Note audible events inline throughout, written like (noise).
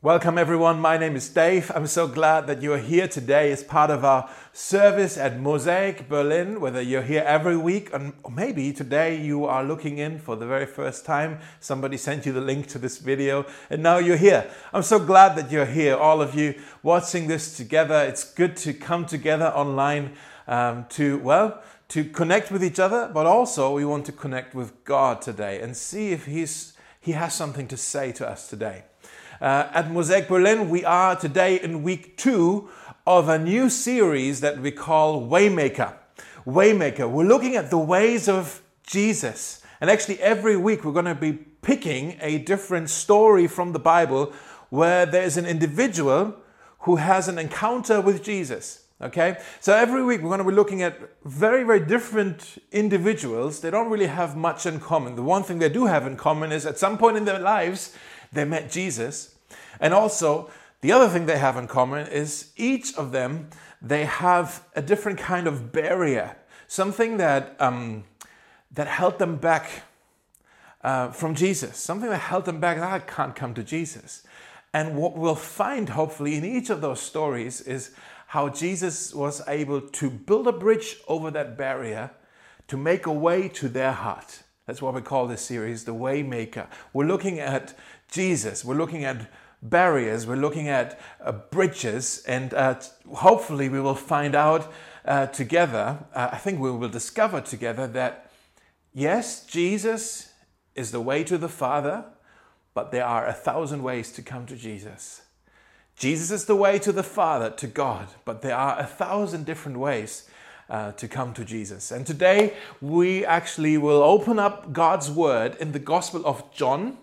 Welcome, everyone. My name is Dave. I'm so glad that you're here today as part of our service at Mosaic Berlin. Whether you're here every week or maybe today you are looking in for the very first time, somebody sent you the link to this video and now you're here. I'm so glad that you're here, all of you watching this together. It's good to come together online um, to, well, to connect with each other, but also we want to connect with God today and see if He's, He has something to say to us today. Uh, at Mosaic Berlin, we are today in week two of a new series that we call Waymaker. Waymaker. We're looking at the ways of Jesus. And actually, every week we're going to be picking a different story from the Bible where there's an individual who has an encounter with Jesus. Okay? So every week we're going to be looking at very, very different individuals. They don't really have much in common. The one thing they do have in common is at some point in their lives, they met Jesus. And also, the other thing they have in common is each of them, they have a different kind of barrier, something that, um, that held them back uh, from Jesus, something that held them back. I can't come to Jesus. And what we'll find, hopefully, in each of those stories is how Jesus was able to build a bridge over that barrier to make a way to their heart. That's what we call this series, The Waymaker. We're looking at Jesus. We're looking at barriers. We're looking at uh, bridges, and uh, hopefully, we will find out uh, together. Uh, I think we will discover together that yes, Jesus is the way to the Father, but there are a thousand ways to come to Jesus. Jesus is the way to the Father, to God, but there are a thousand different ways uh, to come to Jesus. And today we actually will open up God's Word in the Gospel of John,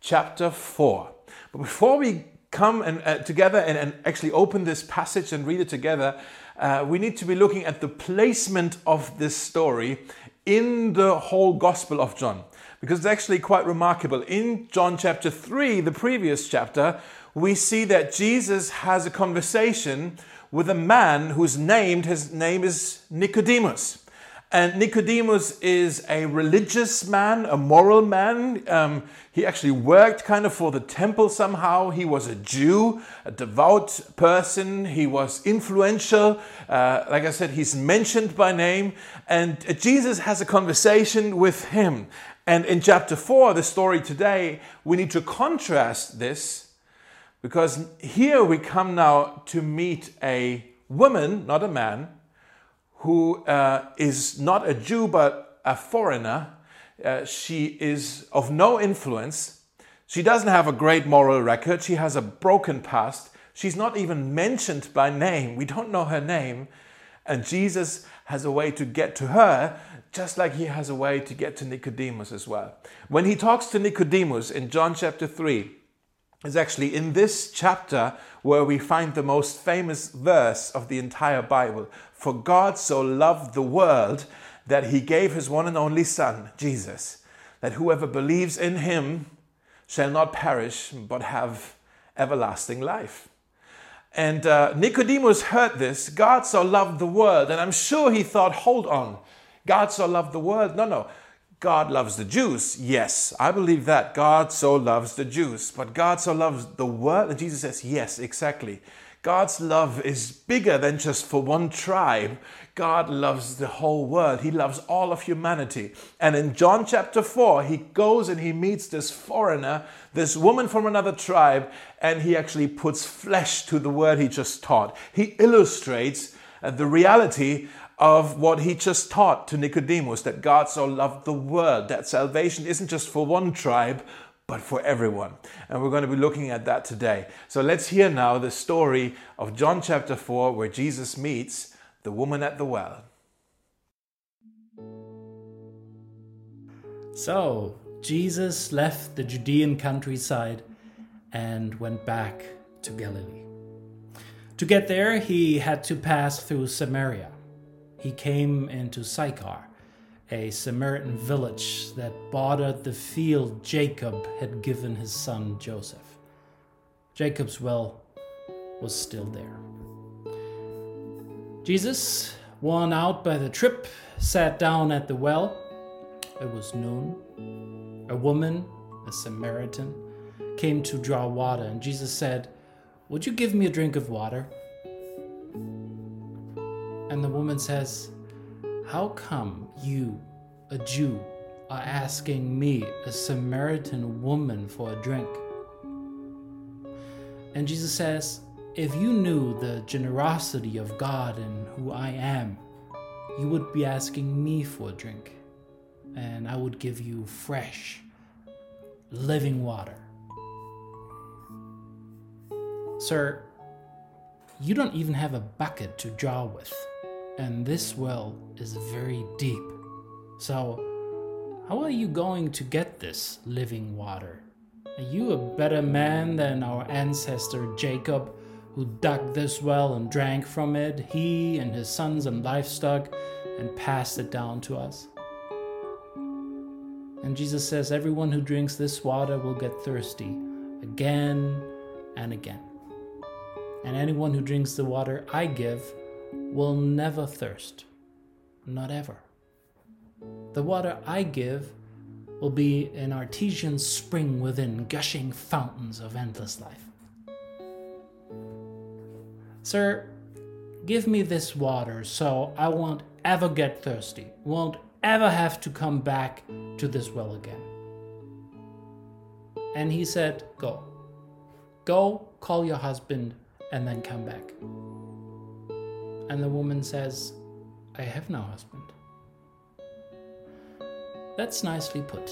chapter 4. But before we come and, uh, together and, and, actually open this passage and read it together, uh, we need to be looking at the placement of this story in the whole Gospel of John. Because it's actually quite remarkable. In John chapter 3, the previous chapter, we see that Jesus has a conversation with a man whose named his name is Nicodemus. And Nicodemus is a religious man, a moral man. Um, he actually worked kind of for the temple somehow. He was a Jew, a devout person. He was influential. Uh, like I said, he's mentioned by name. And Jesus has a conversation with him. And in chapter 4, the story today, we need to contrast this because here we come now to meet a woman, not a man, who uh, is not a Jew but a foreigner. Uh, she is of no influence. She doesn't have a great moral record. She has a broken past. She's not even mentioned by name. We don't know her name. And Jesus has a way to get to her, just like he has a way to get to Nicodemus as well. When he talks to Nicodemus in John chapter 3, is actually in this chapter where we find the most famous verse of the entire Bible. For God so loved the world that he gave his one and only Son, Jesus, that whoever believes in him shall not perish but have everlasting life. And uh, Nicodemus heard this God so loved the world, and I'm sure he thought, hold on, God so loved the world. No, no. God loves the Jews. Yes, I believe that. God so loves the Jews. But God so loves the world. And Jesus says, yes, exactly. God's love is bigger than just for one tribe. God loves the whole world. He loves all of humanity. And in John chapter 4, he goes and he meets this foreigner, this woman from another tribe, and he actually puts flesh to the word he just taught. He illustrates uh, the reality of what he just taught to Nicodemus that God so loved the world, that salvation isn't just for one tribe, but for everyone. And we're going to be looking at that today. So let's hear now the story of John chapter 4, where Jesus meets the woman at the well. So, Jesus left the Judean countryside and went back to Galilee. To get there, he had to pass through Samaria he came into Sychar, a Samaritan village that bordered the field Jacob had given his son Joseph. Jacob's well was still there. Jesus, worn out by the trip, sat down at the well. It was noon. A woman, a Samaritan, came to draw water, and Jesus said, Would you give me a drink of water? And the woman says, How come you, a Jew, are asking me, a Samaritan woman, for a drink? And Jesus says, If you knew the generosity of God and who I am, you would be asking me for a drink, and I would give you fresh, living water. Sir, you don't even have a bucket to draw with, and this well is very deep. So, how are you going to get this living water? Are you a better man than our ancestor Jacob, who dug this well and drank from it, he and his sons and livestock, and passed it down to us? And Jesus says, Everyone who drinks this water will get thirsty again and again. And anyone who drinks the water I give will never thirst, not ever. The water I give will be an artesian spring within, gushing fountains of endless life. Sir, give me this water so I won't ever get thirsty, won't ever have to come back to this well again. And he said, Go. Go, call your husband, and then come back. And the woman says, I have no husband. That's nicely put.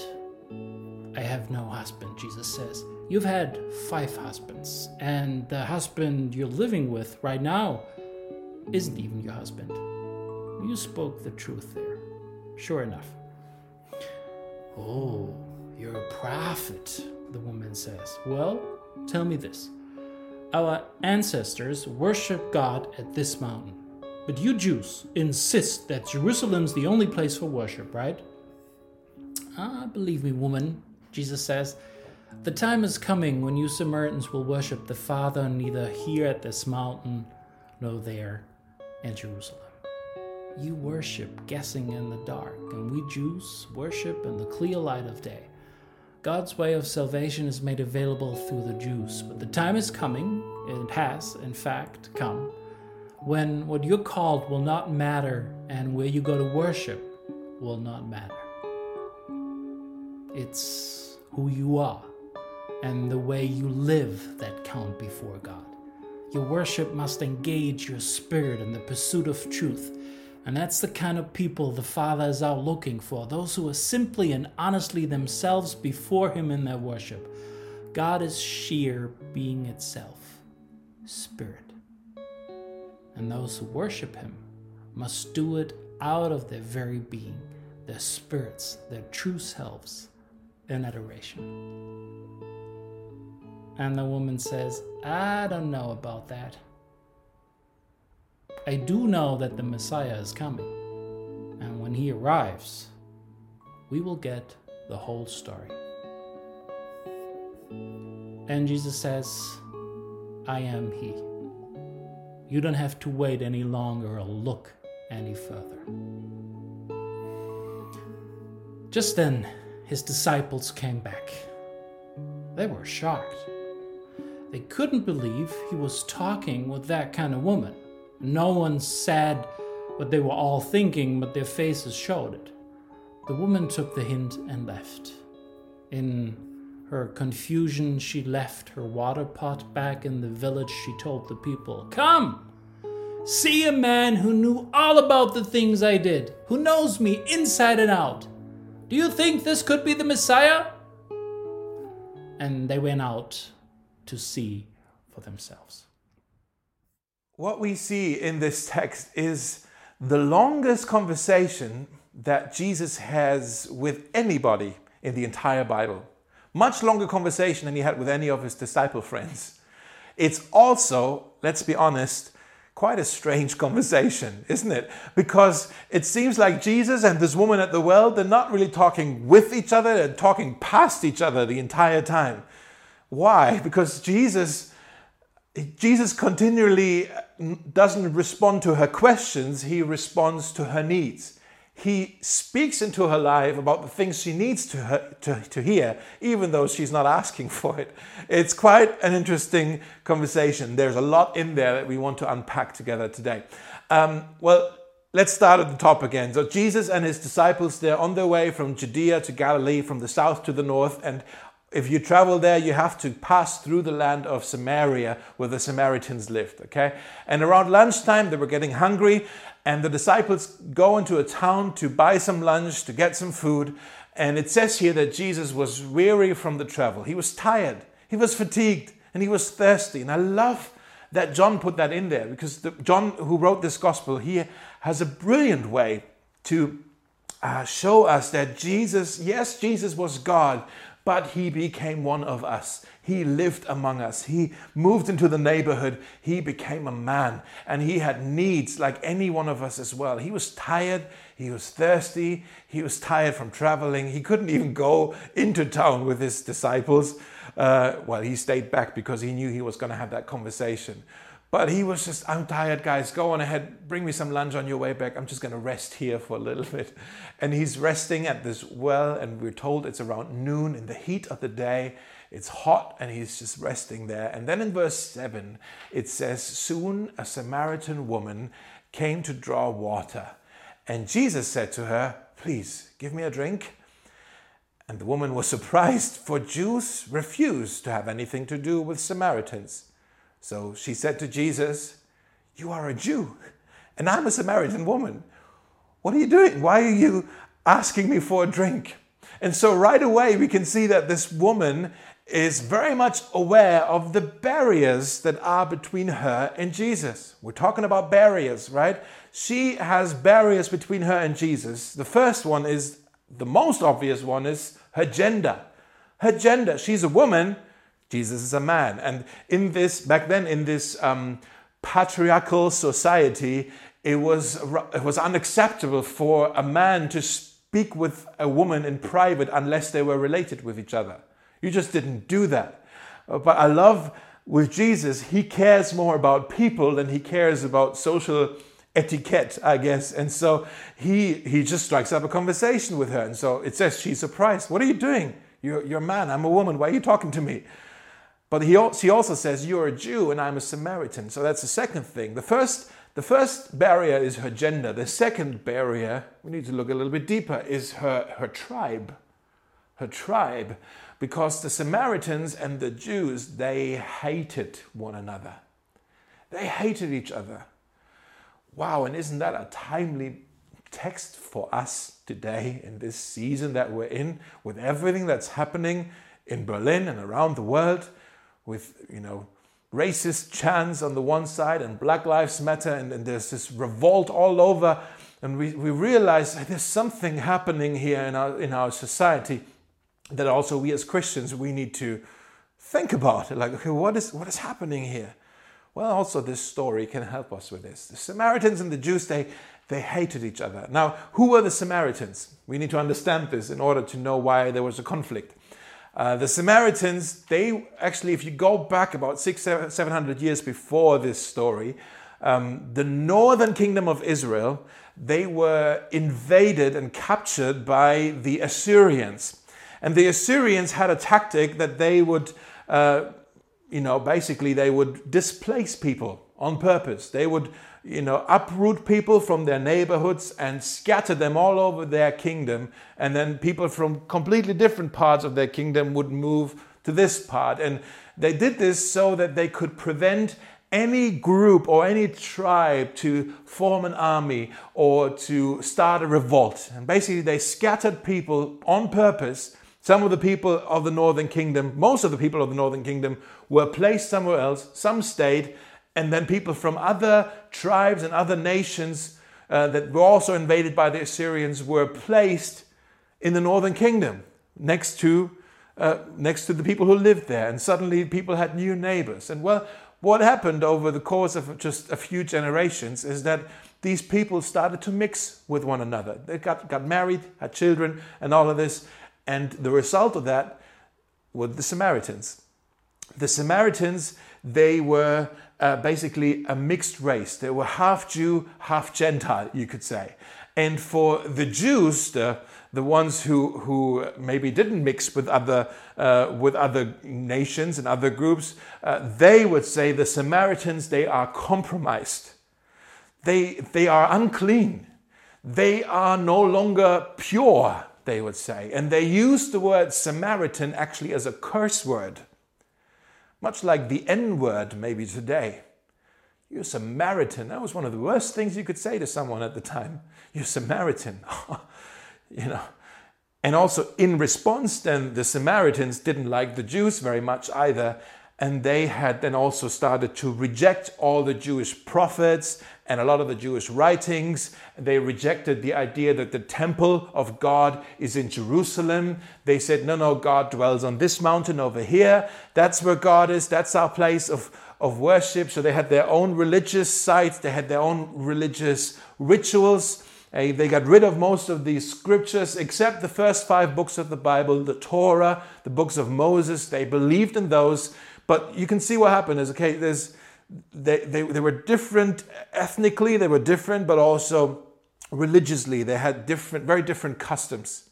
I have no husband, Jesus says. You've had five husbands, and the husband you're living with right now isn't even your husband. You spoke the truth there. Sure enough. Oh, you're a prophet, the woman says. Well, tell me this. Our ancestors worship God at this mountain. But you Jews insist that Jerusalem's the only place for worship, right? Ah, believe me, woman, Jesus says. The time is coming when you Samaritans will worship the Father neither here at this mountain nor there in Jerusalem. You worship guessing in the dark, and we Jews worship in the clear light of day. God's way of salvation is made available through the Jews, but the time is coming, it has, in fact, come, when what you're called will not matter and where you go to worship will not matter. It's who you are and the way you live that count before God. Your worship must engage your spirit in the pursuit of truth. And that's the kind of people the Father is out looking for those who are simply and honestly themselves before Him in their worship. God is sheer being itself, spirit. And those who worship Him must do it out of their very being, their spirits, their true selves in adoration. And the woman says, I don't know about that. I do know that the Messiah is coming. And when he arrives, we will get the whole story. And Jesus says, I am he. You don't have to wait any longer or look any further. Just then, his disciples came back. They were shocked. They couldn't believe he was talking with that kind of woman. No one said what they were all thinking, but their faces showed it. The woman took the hint and left. In her confusion, she left her water pot back in the village. She told the people, Come! See a man who knew all about the things I did, who knows me inside and out. Do you think this could be the Messiah? And they went out to see for themselves. What we see in this text is the longest conversation that Jesus has with anybody in the entire Bible. Much longer conversation than he had with any of his disciple friends. It's also, let's be honest, quite a strange (laughs) conversation, isn't it? Because it seems like Jesus and this woman at the well, they're not really talking with each other, they're talking past each other the entire time. Why? Because Jesus Jesus continually mm, doesn't respond to her questions, he responds to her needs. He speaks into her life about the things she needs to, her, to, to hear, even though she's not asking (laughs) for it. It's quite an interesting conversation. There's a lot in there that we want to unpack together today. Um, well, let's start at the top again. So, Jesus and his disciples, they're on their way from Judea to Galilee, from the south to the north, and if you travel there, you have to pass through the land of Samaria where the Samaritans lived, okay? And around lunchtime, they were getting hungry, and the disciples go into a town to buy some lunch, to get some food. And it says here that Jesus was weary from the travel. He was tired, he was fatigued, and he was thirsty. And I love that John put that in there because the, John, who wrote this gospel, he has a brilliant way to uh, show us that Jesus, yes, Jesus was God, but he became one of us. He lived among us. He moved into the neighborhood. He became a man and he had needs like any one of us as well. He was tired. He was thirsty. He was tired from traveling. He couldn't even go into town with his disciples. Uh, well, he stayed back because he knew he was going to have that conversation. But he was just, I'm tired, guys. Go on ahead, bring me some lunch on your way back. I'm just going to rest here for a little (laughs) bit. And he's resting at this well, and we're told it's around noon in the heat of the day. It's hot, and he's just resting there. And then in verse 7, it says, Soon a Samaritan woman came to draw water. And Jesus said to her, Please give me a drink. And the woman was surprised, for Jews refused to have anything to do with Samaritans. So she said to Jesus, You are a Jew, and I'm a Samaritan woman. What are you doing? Why are you asking me for a drink? And so right away, we can see that this woman is very much aware of the barriers that are between her and Jesus. We're talking about barriers, right? She has barriers between her and Jesus. The first one is the most obvious one is her gender. Her gender. She's a woman, Jesus is a man. And in this, back then, in this um, patriarchal society, it was, it was unacceptable for a man to speak with a woman in private unless they were related with each other. You just didn't do that. Uh, but I love with Jesus, he cares more about people than he cares about social etiquette, I guess. And so he, he just strikes up a conversation with her. And so it says she's surprised. What are you doing? You're, you're a man. I'm a woman. Why are you talking to me? But he, also says, You're a Jew and I'm a Samaritan. So that's the second thing. The first, the first barrier is her gender. The second barrier, we need to look a little bit deeper, is her, her tribe. Her tribe. Because the Samaritans and the Jews, they hated one another. They hated each other. Wow, and isn't that a timely text for us today in this season that we're in, with everything that's happening in Berlin and around the world? With, you know, racist chants on the one side and Black Lives Matter, and, and there's this revolt all over. And we, we realize there's something happening here in our, in our society that also we as Christians we need to think about. Like, okay, what is, what is happening here? Well, also this story can help us with this. The Samaritans and the Jews, they, they hated each other. Now, who were the Samaritans? We need to understand this in order to know why there was a conflict. Uh, the Samaritans, they actually, if you go back about six, seven hundred years before this story, um, the northern kingdom of Israel, they were invaded and captured by the Assyrians. And the Assyrians had a tactic that they would, uh, you know, basically they would displace people on purpose. They would you know, uproot people from their neighborhoods and scatter them all over their kingdom. And then people from completely different parts of their kingdom would move to this part. And they did this so that they could prevent any group or any tribe to form an army or to start a revolt. And basically, they scattered people on purpose. Some of the people of the northern kingdom, most of the people of the northern kingdom, were placed somewhere else. Some stayed, and then people from other tribes and other nations uh, that were also invaded by the Assyrians were placed in the northern kingdom next to uh, next to the people who lived there, and suddenly people had new neighbors. And well, what happened over the course of just a few generations is that these people started to mix with one another. They got, got married, had children, and all of this. And the result of that were the Samaritans. The Samaritans, they were uh, basically a mixed race. They were half Jew, half Gentile, you could say. And for the Jews, the, the ones who, who maybe didn't mix with other, uh, with other nations and other groups, uh, they would say the Samaritans, they are compromised. They, they are unclean. They are no longer pure, they would say. And they use the word Samaritan actually as a curse word, much like the N word maybe today. You're Samaritan. That was one of the worst things you could say to someone at the time. You're Samaritan. (laughs) you know. And also, in response, then the Samaritans didn't like the Jews very much either. And they had then also started to reject all the Jewish prophets and a lot of the Jewish writings. They rejected the idea that the temple of God is in Jerusalem. They said, no, no, God dwells on this mountain over here. That's where God is. That's our place of, of worship. So they had their own religious sites, they had their own religious rituals. Eh, they got rid of most of these scriptures except the first five books of the Bible, the Torah, the books of Moses. They believed in those. But you can see what happened is okay, there's they, they, they were different ethnically, they were different, but also religiously. They had different, very different customs.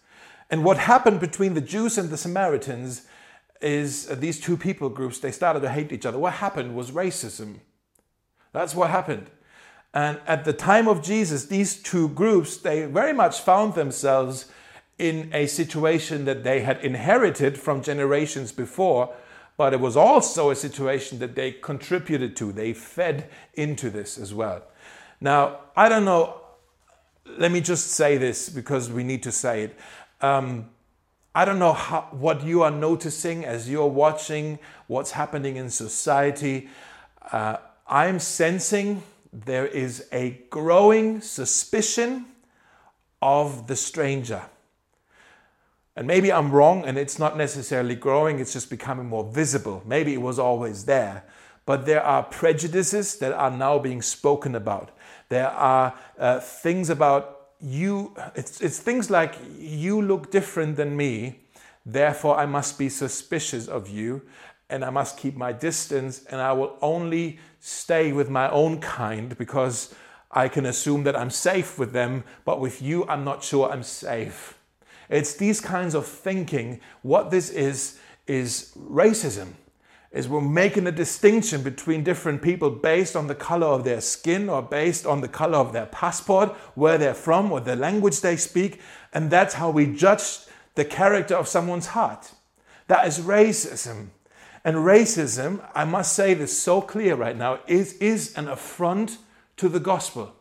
And what happened between the Jews and the Samaritans is uh, these two people groups, they started to hate each other. What happened was racism. That's what happened. And at the time of Jesus, these two groups, they very much found themselves in a situation that they had inherited from generations before, but it was also a situation that they contributed to. They fed into this as well. Now, I don't know, let me just say this because we need to say it. Um, I don't know how, what you are noticing as you're watching what's happening in society. Uh, I'm sensing there is a growing suspicion of the stranger. And maybe I'm wrong and it's not necessarily growing, it's just becoming more visible. Maybe it was always there. But there are prejudices that are now being spoken about. There are uh, things about you, it's, it's things like you look different than me, therefore I must be suspicious of you and I must keep my distance and I will only stay with my own kind because I can assume that I'm safe with them, but with you I'm not sure I'm safe. It's these kinds of thinking. What this is, is racism. Is we're making a distinction between different people based on the color of their skin or based on the color of their passport, where they're from, or the language they speak. And that's how we judge the character of someone's heart. That is racism. And racism, I must say this so clear right now, is, is an affront to the gospel.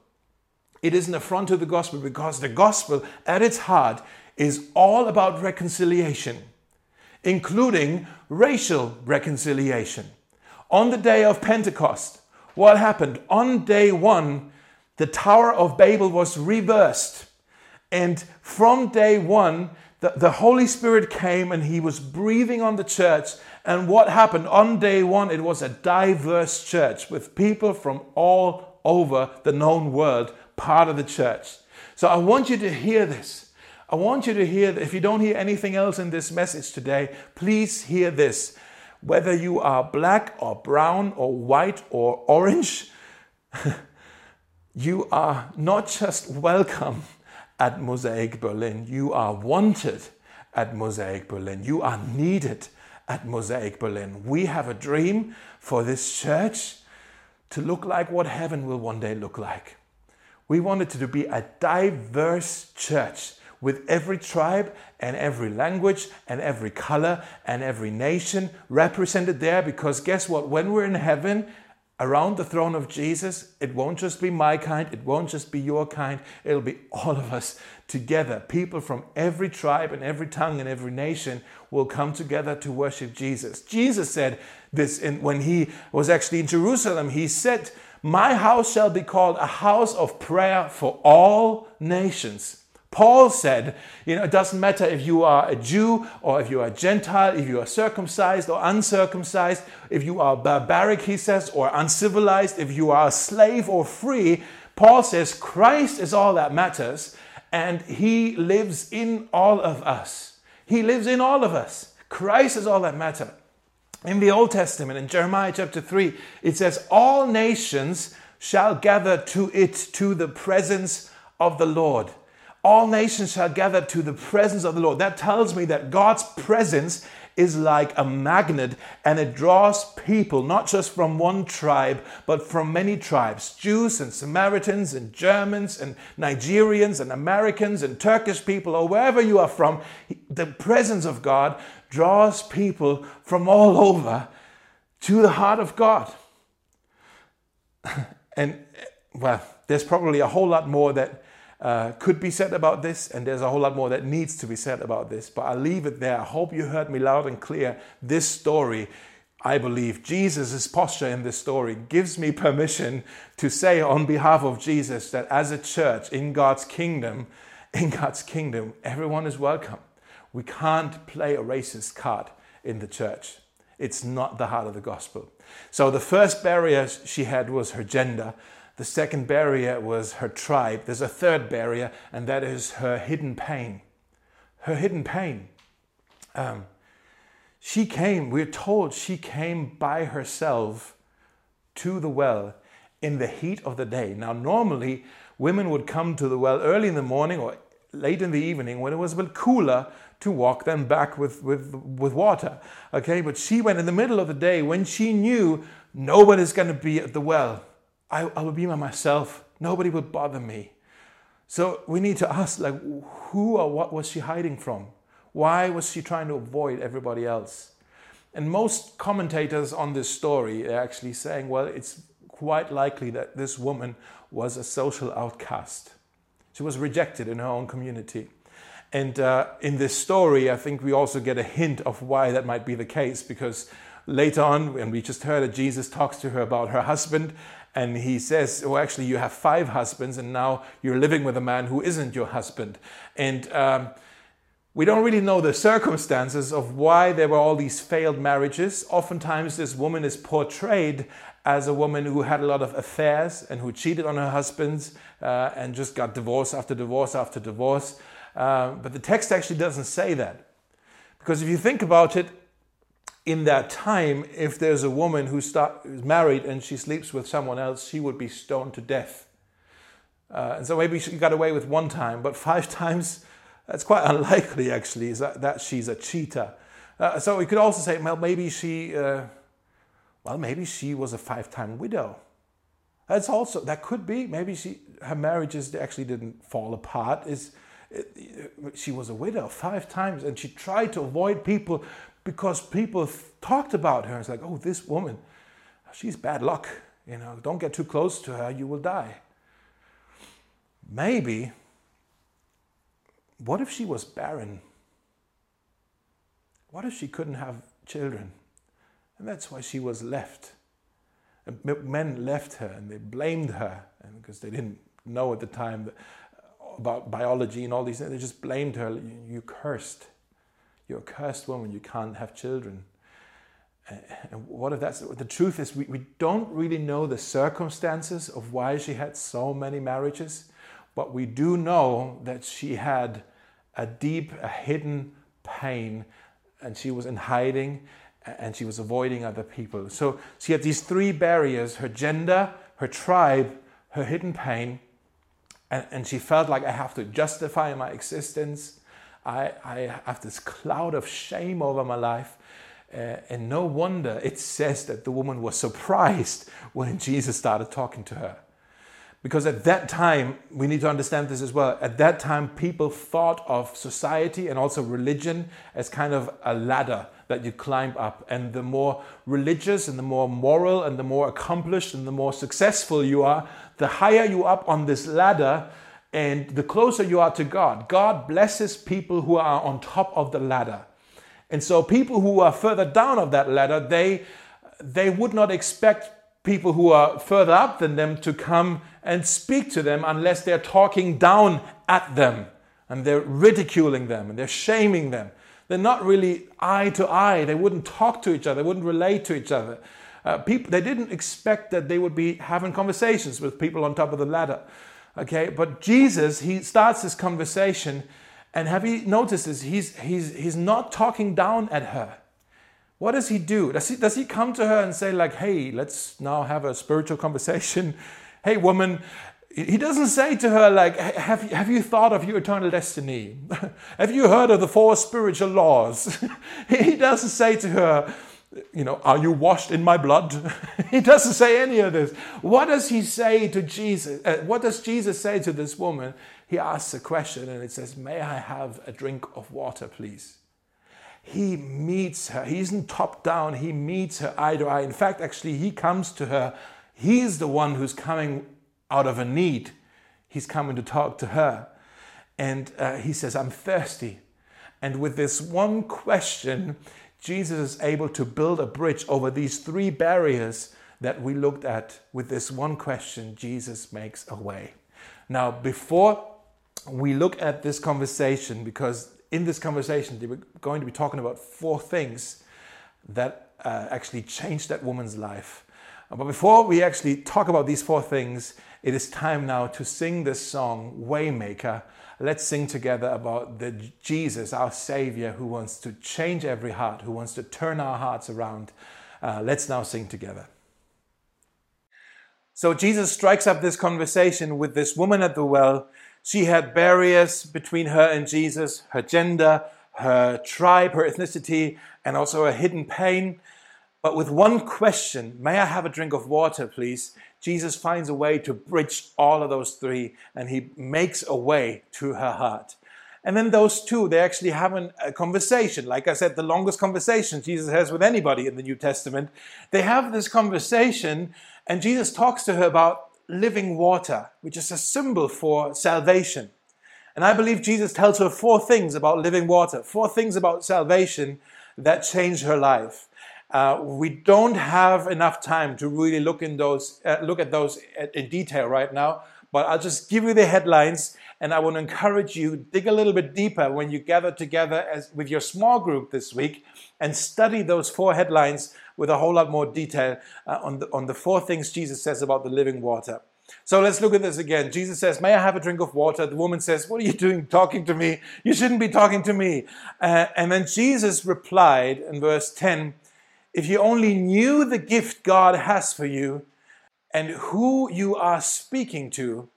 It is an affront to the gospel because the gospel, at its heart, is all about reconciliation, including racial reconciliation. On the day of Pentecost, what happened? On day one, the Tower of Babel was reversed. And from day one, the, the Holy Spirit came and he was breathing on the church. And what happened? On day one, it was a diverse church with people from all over the known world, part of the church. So I want you to hear this. I want you to hear, that if you don't hear anything else in this message today, please hear this. Whether you are black or brown or white or orange, (laughs) you are not just welcome at Mosaic Berlin, you are wanted at Mosaic Berlin. You are needed at Mosaic Berlin. We have a dream for this church to look like what heaven will one day look like. We want it to be a diverse church with every tribe and every language and every color and every nation represented there. Because guess what? When we're in heaven, around the throne of Jesus, it won't just be my kind, it won't just be your kind, it'll be all of us together. People from every tribe and every tongue and every nation will come together to worship Jesus. Jesus said this in, when he was actually in Jerusalem. He said, My house shall be called a house of prayer for all nations. Paul said, you know, it doesn't matter if you are a Jew or if you are a Gentile, if you are circumcised or uncircumcised, if you are barbaric, he says, or uncivilized, if you are a slave or free. Paul says Christ is all that matters and he lives in all of us. He lives in all of us. Christ is all that matters. In the Old Testament, in Jeremiah chapter 3, it says, All nations shall gather to it, to the presence of the Lord. All nations shall gather to the presence of the Lord. That tells me that God's presence is like a magnet and it draws people not just from one tribe but from many tribes Jews and Samaritans and Germans and Nigerians and Americans and Turkish people or wherever you are from. The presence of God draws people from all over to the heart of God. (laughs) and well, there's probably a whole lot more that uh, could be said about this, and there's a whole lot more that needs to be said about this. But I'll leave it there. I hope you heard me loud and clear. This story, I believe, Jesus' posture in this story gives me permission to say on behalf of Jesus that as a church in God's kingdom, (laughs) in God's kingdom, everyone is welcome. We can't play a racist card in the church. It's not the heart of the gospel. So the first barrier she had was her gender. The second barrier was her tribe. There's a third barrier, and that is her hidden pain. Her hidden pain. Um, she came, we're told she came by herself to the well in the heat of the day. Now, normally, women would come to the well early in the morning or late in the evening when it was a bit cooler to walk them back with, with, with water. Okay, but she went in the middle of the day when she knew nobody's going to be at the well. I, I will be by myself. Nobody will bother me. So we need to ask, like, who or what was she hiding from? Why was she trying to avoid everybody else? And most commentators on this story are actually saying, well, it's quite likely that this woman was a social outcast. She was rejected in her own community. And uh, in this story, I think we also get a hint of why that might be the case because later on, when we just heard that Jesus talks to her about her husband, and he says, Oh, actually, you have five husbands, and now you're living with a man who isn't your husband. And um, we don't really know the circumstances of why there were all these failed marriages. Oftentimes, this woman is portrayed as a woman who had a lot of affairs and who cheated on her husbands uh, and just got divorce after divorce after divorce. Uh, but the text actually doesn't say that. Because if you think about it, in that time, if there's a woman who start, who's married and she sleeps with someone else, she would be stoned to death. Uh, and so maybe she got away with one time, but five (laughs) times, that's quite unlikely actually, is that, that she's a cheater. Uh, so we could also say, well, maybe she, uh, well, maybe she was a five-time widow. That's also that could be. Maybe she her marriages actually didn't fall apart. Is she was a widow five times, and she tried to avoid people because people talked about her. It's like, oh, this woman, she's bad luck. You know, don't get too close to her, you will die. Maybe, what if she was barren? What if she couldn't have children? And that's why she was left. And men left her and they blamed her and because they didn't know at the time uh, about biology and all these things. They just blamed her. You cursed. You're a cursed woman. You can't have children. Uh, and what if that's the truth is we, we don't really know the circumstances of why she had so many marriages, but we do know that she had a deep, a hidden pain and she was in hiding and she was avoiding other people. So she had these three barriers her gender, her tribe, her hidden pain. And, and she felt like I have to justify my existence. I, I have this cloud of shame over my life. Uh, and no wonder it says that the woman was surprised when Jesus started talking to her. Because at that time, we need to understand this as well. At that time, people thought of society and also religion as kind of a ladder that you climb up. And the more religious and the more moral and the more accomplished and the more successful you are, the higher you up on this ladder, and the closer you are to God, God blesses people who are on top of the ladder. And so people who are further down of that ladder, they they would not expect people who are further up than them to come and speak to them unless they're talking down at them and they're ridiculing them and they're shaming them. They're not really eye to eye. They wouldn't talk to each other. They wouldn't relate to each other. Uh, people, they didn't expect that they would be having conversations with people on top of the ladder. Okay, but Jesus, he starts this conversation, and have you noticed this? He's, he's, he's not talking down at her. What does he do? Does he, does he come to her and say, like, hey, let's now have a spiritual conversation? (laughs) hey, woman, he doesn't say to her like have, have you thought of your eternal destiny (laughs) have you heard of the four spiritual laws (laughs) he doesn't say to her you know are you washed in my blood? (laughs) He doesn't say any of this. What does he say to jesus? Uh, what does jesus say to this woman? He asks a question and it says may i have a drink of water please? He meets her. He isn't top down. He meets her eye to eye. In fact actually he comes to her. He's the one who's coming out of a need. He's coming to talk to her. And uh, he says, I'm thirsty. And with this one question, Jesus is able to build a bridge over these three barriers that we looked at. With this one question, Jesus makes a way. Now, before we look at this conversation, because in this conversation, we're going to be talking about four things that uh, actually changed that woman's life. But before we actually talk about these four things, it is time now to sing this song, Waymaker. Let's sing together about the Jesus, our Savior, who wants to change every heart, who wants to turn our hearts around. Uh, let's now sing together. So Jesus strikes up this conversation with this woman at the well. She had barriers between her and Jesus, her gender, her tribe, her ethnicity, and also a hidden pain. But with one question, may I have a drink of water, please? Jesus finds a way to bridge all of those three and he makes a way to her heart. And then those two, they actually have a conversation. Like I said, the longest conversation Jesus has with anybody in the New Testament. They have this conversation, and Jesus talks to her about living water, which is a symbol for salvation. And I believe Jesus tells her four things about living water, four things about salvation that change her life. Uh, we don't have enough time to really look in those, uh, look at those in detail right now. But I'll just give you the headlines, and I want to encourage you dig a little bit deeper when you gather together as, with your small group this week and study those four headlines with a whole lot more detail uh, on the on the four things Jesus says about the living water. So let's look at this again. Jesus says, May I have a drink of water? The woman says, What are you doing talking to me? You shouldn't be talking to me. Uh, and then Jesus replied in verse 10 if you only knew the gift God has for you and who you are speaking to,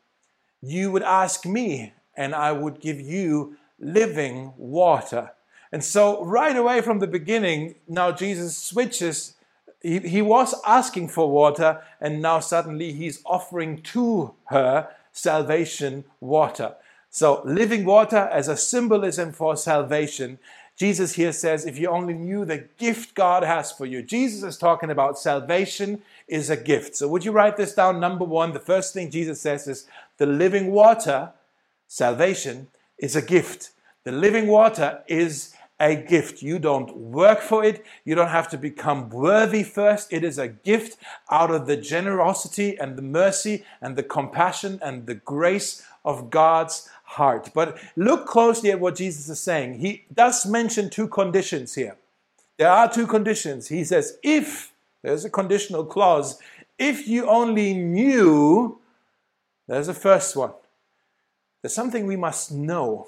you would ask me, and I would give you living water. And so, right away from the beginning, now Jesus switches. He, he was asking for water, and now suddenly he's offering to her salvation water. So, living water as a symbolism for salvation. Jesus here says, if you only knew the gift God has for you. Jesus is talking about salvation is a gift. So, would you write this down? Number one, the first thing Jesus says is the living water, salvation, is a gift. The living water is a gift. You don't work for it. You don't have to become worthy first. It is a gift out of the generosity and the mercy and the compassion and the grace of God's heart. But look closely at what Jesus is saying. He does mention two conditions here. There are two conditions. He says, if, there's a conditional clause, if you only knew, there's the first one. There's something we must know.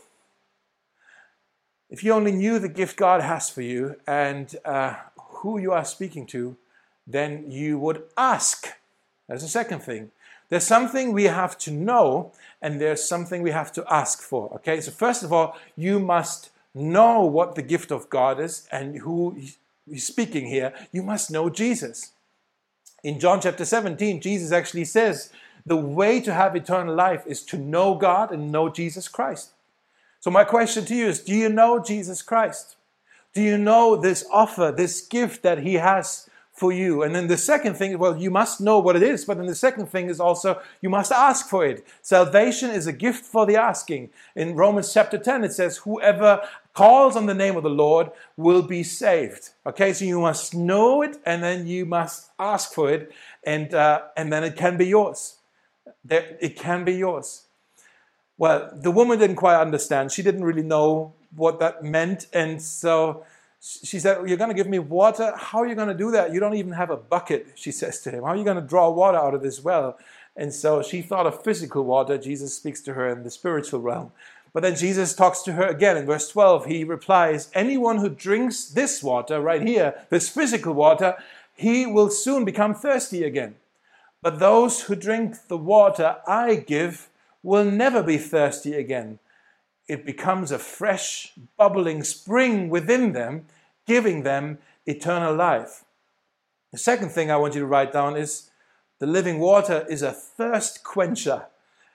If you only knew the gift God has for you and uh, who you are speaking to, then you would ask. There's a second thing. There's something we have to know and there's something we have to ask for. Okay, so first of all, you must know what the gift of God is and who he's speaking here. You must know Jesus. In John chapter 17, Jesus actually says the way to have eternal life is to know God and know Jesus Christ. So, my question to you is Do you know Jesus Christ? Do you know this offer, this gift that He has for you. And then the second thing, well, you must know what it is, but then the second thing is also you must ask for it. Salvation is a gift for the asking. In Romans chapter 10, it says, Whoever calls on the name of the Lord will be saved. Okay, so you must know it and then you must ask for it, and, uh, and then it can be yours. It can be yours. Well, the woman didn't quite understand. She didn't really know what that meant, and so she said, You're going to give me water? How are you going to do that? You don't even have a bucket, she says to him. How are you going to draw water out of this well? And so she thought of physical water. Jesus speaks to her in the spiritual realm. But then Jesus talks to her again in verse 12. He replies, Anyone who drinks this water right here, this physical water, he will soon become thirsty again. But those who drink the water I give will never be thirsty again. It becomes a fresh, bubbling spring within them, giving them eternal life. The second thing I want you to write down is the living water is a thirst quencher.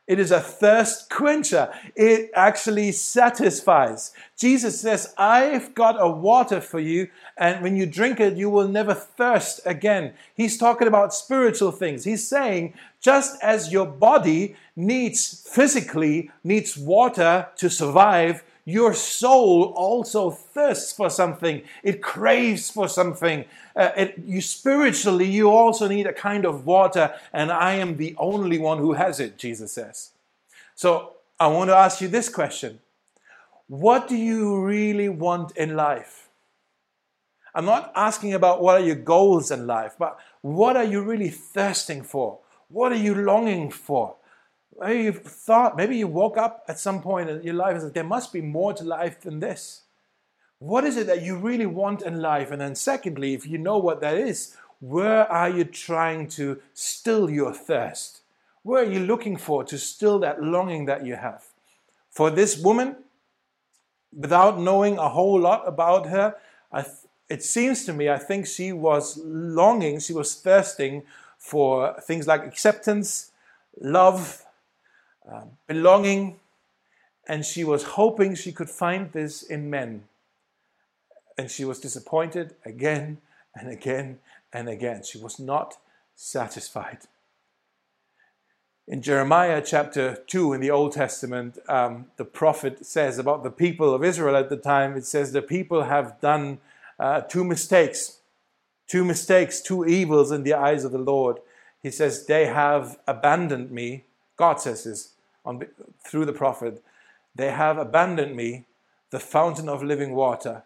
It is a thirst quencher. It actually satisfies. Jesus says, I've got a water for you, and when you drink it, you will never thirst again. He's talking about spiritual things. He's saying, just as your body needs physically, needs water to survive, your soul also thirsts for something. It craves for something. Uh, it, you spiritually, you also need a kind of water, and I am the only one who has it, Jesus says. So I want to ask you this question What do you really want in life? I'm not asking about what are your goals in life, but what are you really thirsting for? What are you longing for? Maybe you've thought, maybe you woke up at some point in your life and said, there must be more to life than this. What is it that you really want in life? And then, secondly, if you know what that is, where are you trying to still your thirst? Where are you looking for to still that longing that you have? For this woman, without knowing a whole lot about her, th- it seems to me, I think she was longing, she was thirsting for things like acceptance, love, uh, belonging, and she was hoping she could find this in men. And she was disappointed again and again and again. She was not satisfied. In Jeremiah chapter 2 in the Old Testament, um, the prophet says about the people of Israel at the time, it says, The people have done uh, two mistakes, two mistakes, two evils in the eyes of the Lord. He says, They have abandoned me. God says this on, through the prophet, they have abandoned me, the fountain of living water,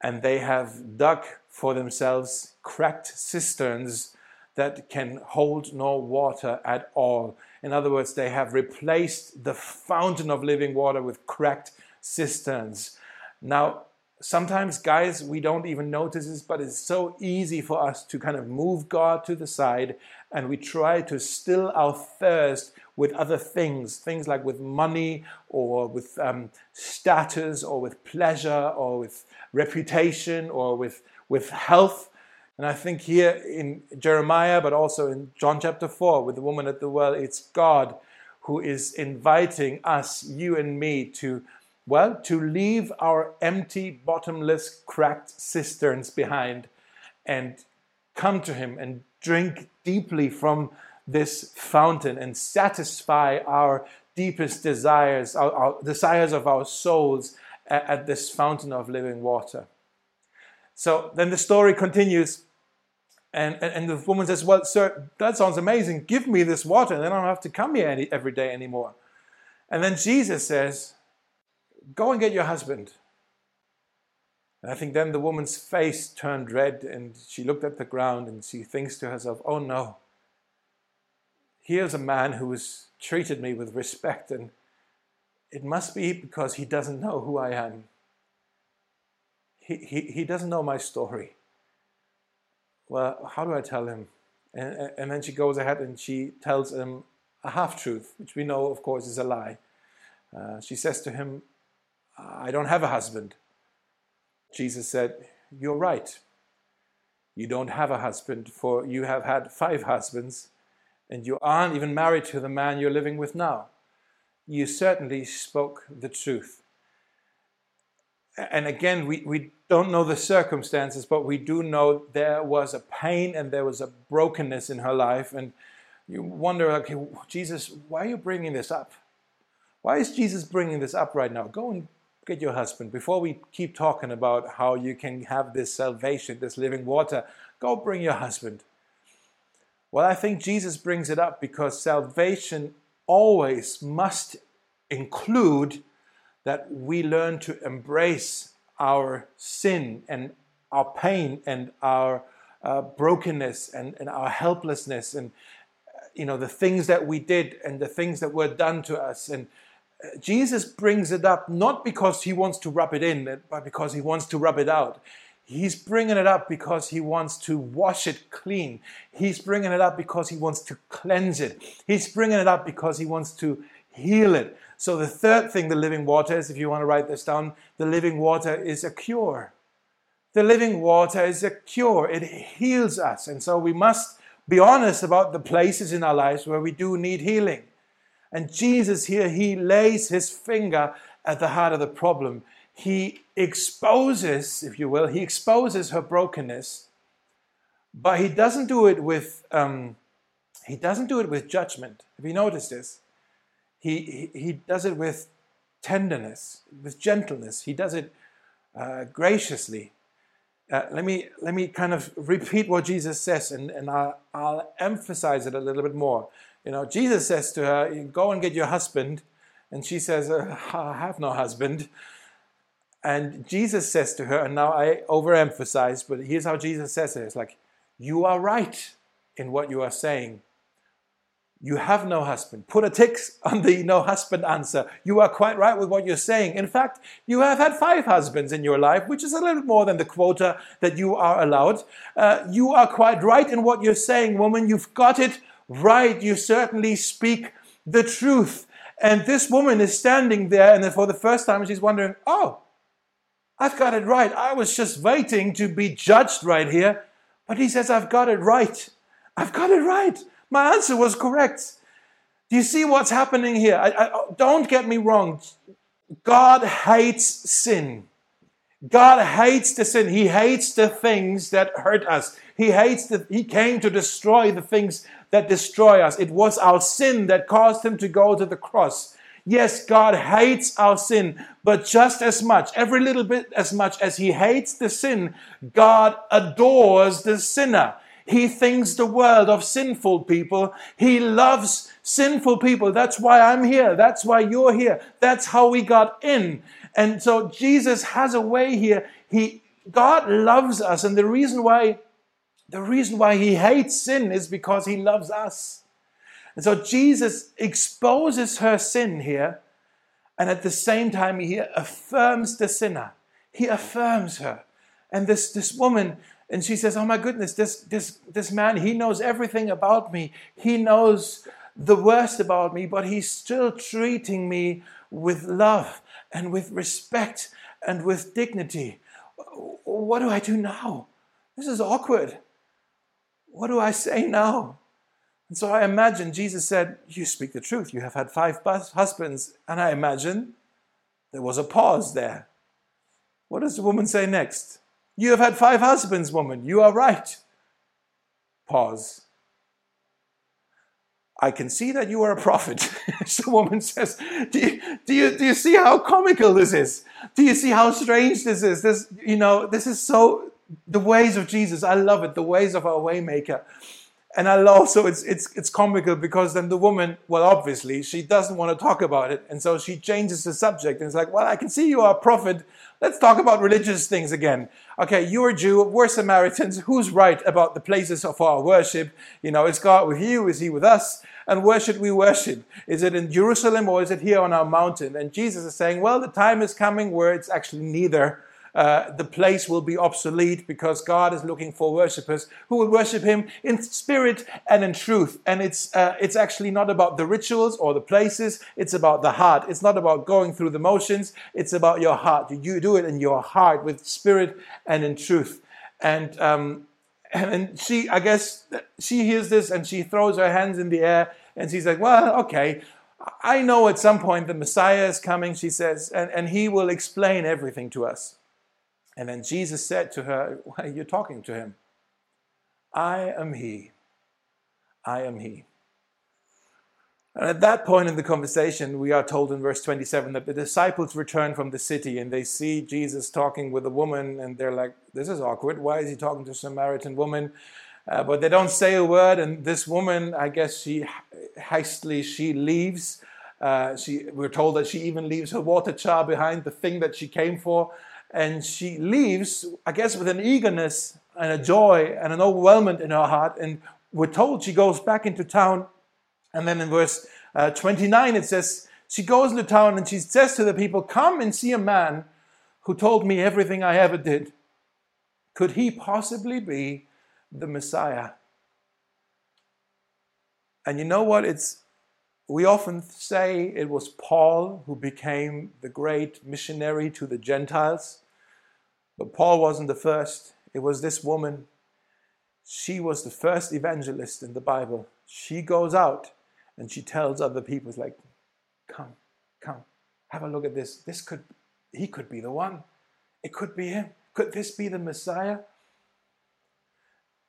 and they have dug for themselves cracked cisterns that can hold no water at all. In other words, they have replaced the fountain of living water with cracked cisterns. Now, sometimes, guys, we don't even notice this, but it's so easy for us to kind of move God to the side and we try to still our thirst with other things, things like with money or with um, status or with pleasure or with reputation or with, with health. And I think here in Jeremiah, but also in John chapter 4 with the woman at the well, it's God who is inviting us, you and me, to, well, to leave our empty, bottomless, cracked cisterns behind and come to Him and drink deeply from this fountain and satisfy our deepest desires, our, our desires of our souls at, at this fountain of living water. So then the story continues. And, and, the woman says, Well, sir, that sounds amazing. Give me this water, and then I don't have to come here any, every day anymore. And then Jesus says, Go and get your husband. And I think then the woman's face turned red, and she looked at the ground and she thinks to herself, Oh no, here's a man who has treated me with respect, and it must be because he doesn't know who I am. He, he, he doesn't know my story. Well, how do I tell him? And, and then she goes ahead and she tells him a half truth, which we know, of course, is a lie. Uh, she says to him, I don't have a husband. Jesus said, You're right. You don't have a husband, for you have had five husbands, and you aren't even married to the man you're living with now, you certainly spoke the truth. And again, we, we don't know the circumstances, but we do know there was a pain and there was a brokenness in her life. And you wonder, okay, Jesus, why are you bringing this up? Why is Jesus bringing this up right now? Go and get your husband. Before we keep talking about how you can have this salvation, this living water, go bring your husband. Well, I think Jesus brings it up because salvation always must include that we learn to embrace our sin and our pain and our uh, brokenness and, and our helplessness and you know the things that we did and the things that were done to us. And uh, Jesus brings it up not because he wants to rub it in but because he wants to rub it out He's bringing it up because he wants to wash it clean. He's bringing it up because he wants to cleanse it. He's bringing it up because he wants to heal it. So, the third thing the living water is, if you want to write this down, the living water is a cure. The living water is a cure, it heals us. And so, we must be honest about the places in our lives where we do need healing. And Jesus here, he lays his finger at the heart of the problem. He exposes, if you will, he exposes her brokenness, but he doesn't do it with um, he doesn't do it with judgment. Have you noticed this? He, he, does it with tenderness, with gentleness. He does it uh, graciously. Uh, let me let me kind of repeat what Jesus says, and, and I'll, I'll emphasize it a little bit more. You know, Jesus says to her, "Go and get your husband," and she says, "I have no husband." And Jesus says to her, and now I overemphasize, but here's how Jesus says it: It's like, "You are right in what you are saying." You have no husband. Put a tick on the no husband answer. You are quite right with what you're saying. In fact, you have had five husbands in your life, which is a little more than the quota that you are allowed. Uh, you are quite right in what you're saying, woman. You've got it right. You certainly speak the truth. And this woman is standing there, and for the first time, she's wondering, oh, I've got it right. I was just waiting to be judged right here. But he says, I've got it right. I've got it right. My answer was correct. Do you see what's happening here? I, I, don't get me wrong. God hates sin. God hates the sin. He hates the things that hurt us. He hates the, he came to destroy the things that destroy us. It was our sin that caused him to go to the cross. Yes, God hates our sin, but just as much, every little bit as much as he hates the sin, God adores the sinner. He thinks the world of sinful people. He loves sinful people. That's why I'm here. That's why you're here. That's how we got in. And so Jesus has a way here. He God loves us and the reason why the reason why he hates sin is because he loves us. And so Jesus exposes her sin here and at the same time he affirms the sinner. He affirms her. And this this woman and she says, Oh my goodness, this, this, this man, he knows everything about me. He knows the worst about me, but he's still treating me with love and with respect and with dignity. What do I do now? This is awkward. What do I say now? And so I imagine Jesus said, You speak the truth. You have had five husbands. And I imagine there was a pause there. What does the woman say next? You have had five husbands, woman. You are right. Pause. I can see that you are a prophet. (laughs) the woman says, do you, do, you, do you see how comical this is? Do you see how strange this is? This, you know, this is so the ways of Jesus. I love it, the ways of our waymaker. And I also it's it's it's comical because then the woman, well, obviously, she doesn't want to talk about it. And so she changes the subject and it's like, well, I can see you are a prophet. Let's talk about religious things again. Okay, you're a Jew, we're Samaritans. Who's right about the places of our worship? You know, is God with you? Is he with us? And where should we worship? Is it in Jerusalem or is it here on our mountain? And Jesus is saying, well, the time is coming where it's actually neither uh, the place will be obsolete because God is looking for worshippers who will worship Him in spirit and in truth. And it's uh, it's actually not about the rituals or the places. It's about the heart. It's not about going through the motions. It's about your heart. You do it in your heart with spirit and in truth. And um, (clears throat) and she, I guess, she hears this and she throws her hands in the air and she's like, well, okay. I know at some point the Messiah is coming, she says, and, and he will explain everything to us. And then Jesus said to her, Why are you talking to him? I am he. I am he. And at that point in the conversation, we are told in verse 27 that the disciples return from the city and they see Jesus talking with a woman, and they're like, This is awkward. Why is he talking to a Samaritan woman? Uh, but they don't say a word, and this woman, I guess she hastily she leaves. Uh, she, we're told that she even leaves her water jar behind, the thing that she came for and she leaves, I guess, with an eagerness and a joy and an overwhelmment in her heart. And we're told she goes back into town. And then in verse uh, 29, it says, She goes into town and she says to the people, Come and see a man who told me everything I ever did. Could he possibly be the Messiah? And you know what? It's we often say it was Paul who became the great missionary to the Gentiles. But Paul wasn't the first. It was this woman. She was the first evangelist in the Bible. She goes out and she tells other people, like, come, come, have a look at this. This could, he could be the one. It could be him. Could this be the Messiah?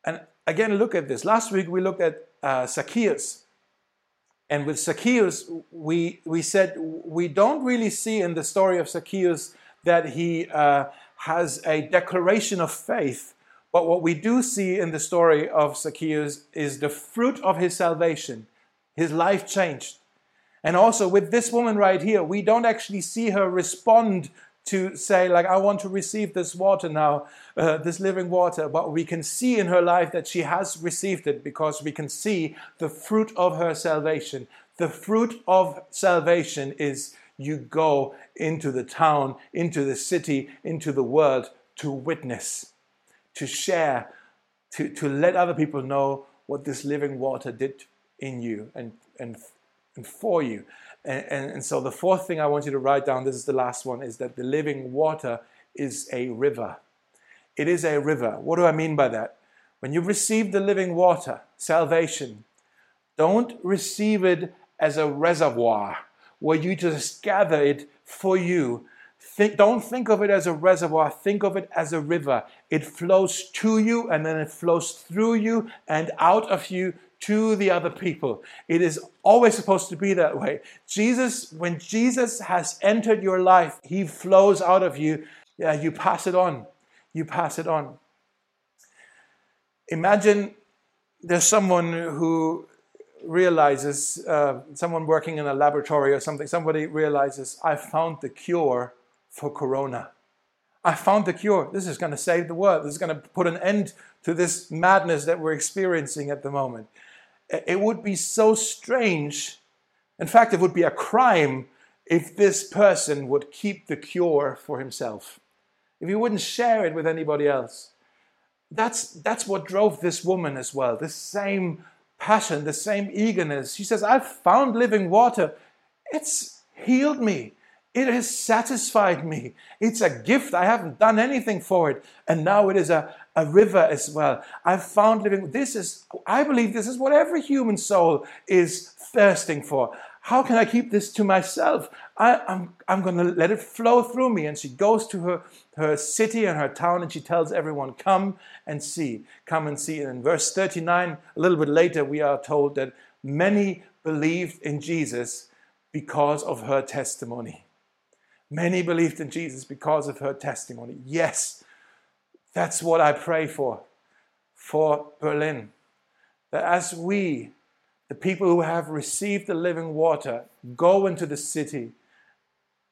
And again, look at this. Last week we looked at uh, Zacchaeus. And with Zacchaeus, we, we said we don't really see in the story of Zacchaeus that he uh, has a declaration of faith. But what we do see in the story of Zacchaeus is the fruit of his salvation. His life changed. And also with this woman right here, we don't actually see her respond to say, like, I want to receive this water now, uh, this living water. But we can see in her life that she has received it because we can see the fruit of her salvation. The fruit of salvation is you go into the town, into the city, into the world to witness, to share, to, to let other people know what this living water did in you and, and, and for you. And, and, and so the fourth thing I want you to write down, this is the last one, is that the living water is a river. It is a river. What do I mean by that? When you receive the living water, salvation, don't receive it as a reservoir where you just gather it for you. Think, don't think of it as a reservoir, think of it as a river. It flows to you and then it flows through you and out of you to the other people. It is always supposed to be that way. Jesus, when Jesus has entered your life, he flows out of you. Yeah, you pass it on. You pass it on. Imagine there's someone who realizes, uh, someone working in a laboratory or something, somebody realizes, I found the cure for corona. I found the cure. This is going to save the world. This is going to put an end to this madness that we're experiencing at the moment. It would be so strange. In fact, it would be a crime if this person would keep the cure for himself, if he wouldn't share it with anybody else. That's, that's what drove this woman as well, the same passion, the same eagerness. She says, I've found living water. It's healed me. It has satisfied me. It's a gift. I haven't done anything for it. And now it is a, a river as well. I've found living. This is, I believe this is what every human soul is thirsting for. How can I keep this to myself? I, am I'm, I'm going to let it flow through me. And she goes to her, her city and her town and she tells everyone, Come and see. Come and see. And in verse 39, a little bit later, we are told that many believed in Jesus because of her testimony. Many believed in Jesus because of her testimony. Yes, that's what I pray for, for Berlin. That as we, the people who have received the living water, go into the city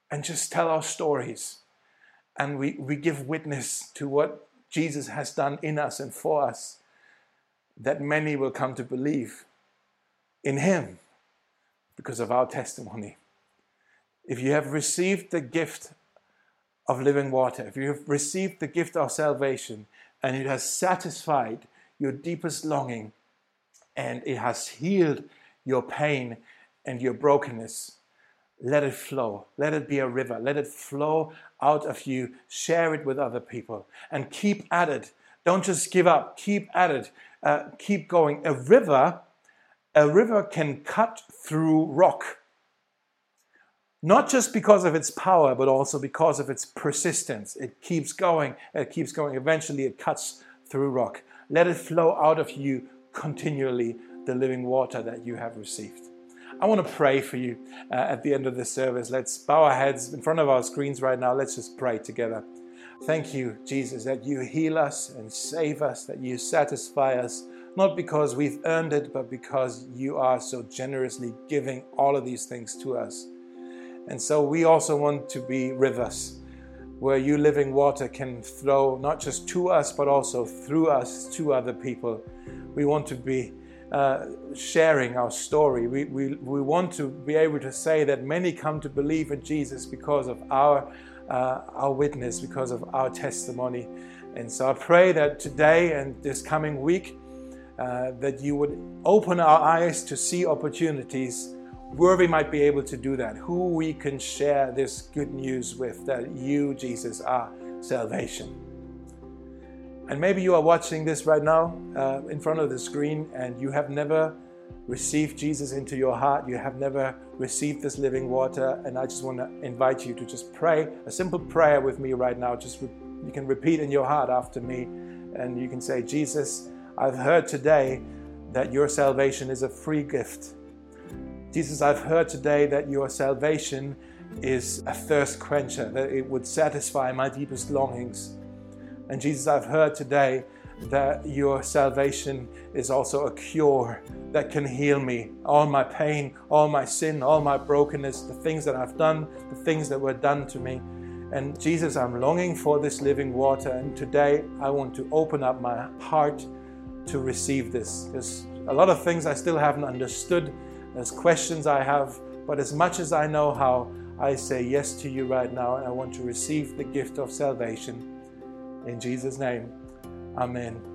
and just tell our stories. And we, we give witness to what Jesus has done in us and for us, that many will come to believe in Him because of our testimony if you have received the gift of living water, if you have received the gift of salvation, and it has satisfied your deepest longing, and it has healed your pain and your brokenness, let it flow. Let it be a river. Let it flow out of you. Share it with other people and keep at it. Don't just give up. Keep at it. Uh, keep going. A river, a river can cut through rock not just because of its power, but also because of its persistence. It keeps going, it keeps going. Eventually, it cuts through rock. Let it flow out of you continually, the living water that you have received. I want to pray for you uh, at the end of this service. Let's bow our heads in front of our screens right now. Let's just pray together. Thank you, Jesus, that you heal us and save us, that you satisfy us, not because we've earned it, but because you are so generously giving all of these things to us. And so we also want to be rivers where you living water can flow not just to us, but also through us to other people. We want to be uh, sharing our story. We, we, we want to be able to say that many come to believe in Jesus because of our, uh, our witness, because of our testimony. And so I pray that today and this coming week, uh, that you would open our eyes to see opportunities where we might be able to do that, who we can share this good news with that you, Jesus, are salvation. And maybe you are watching this right now uh, in front of the screen and you have never received Jesus into your heart, you have never received this living water. And I just want to invite you to just pray a simple prayer with me right now. Just re- you can repeat in your heart after me and you can say, Jesus, I've heard today that your salvation is a free gift. Jesus, I've heard today that your salvation is a thirst quencher, that it would satisfy my deepest longings. And Jesus, I've heard today that your salvation is also a cure that can heal me. All my pain, all my sin, all my brokenness, the things that I've done, the things that were done to me. And Jesus, I'm longing for this living water. And today I want to open up my heart to receive this. There's a lot of things I still haven't understood, there's questions I have, but as much as I know how, I say yes to you right now, and I want to receive the gift of salvation. In Jesus' name, Amen.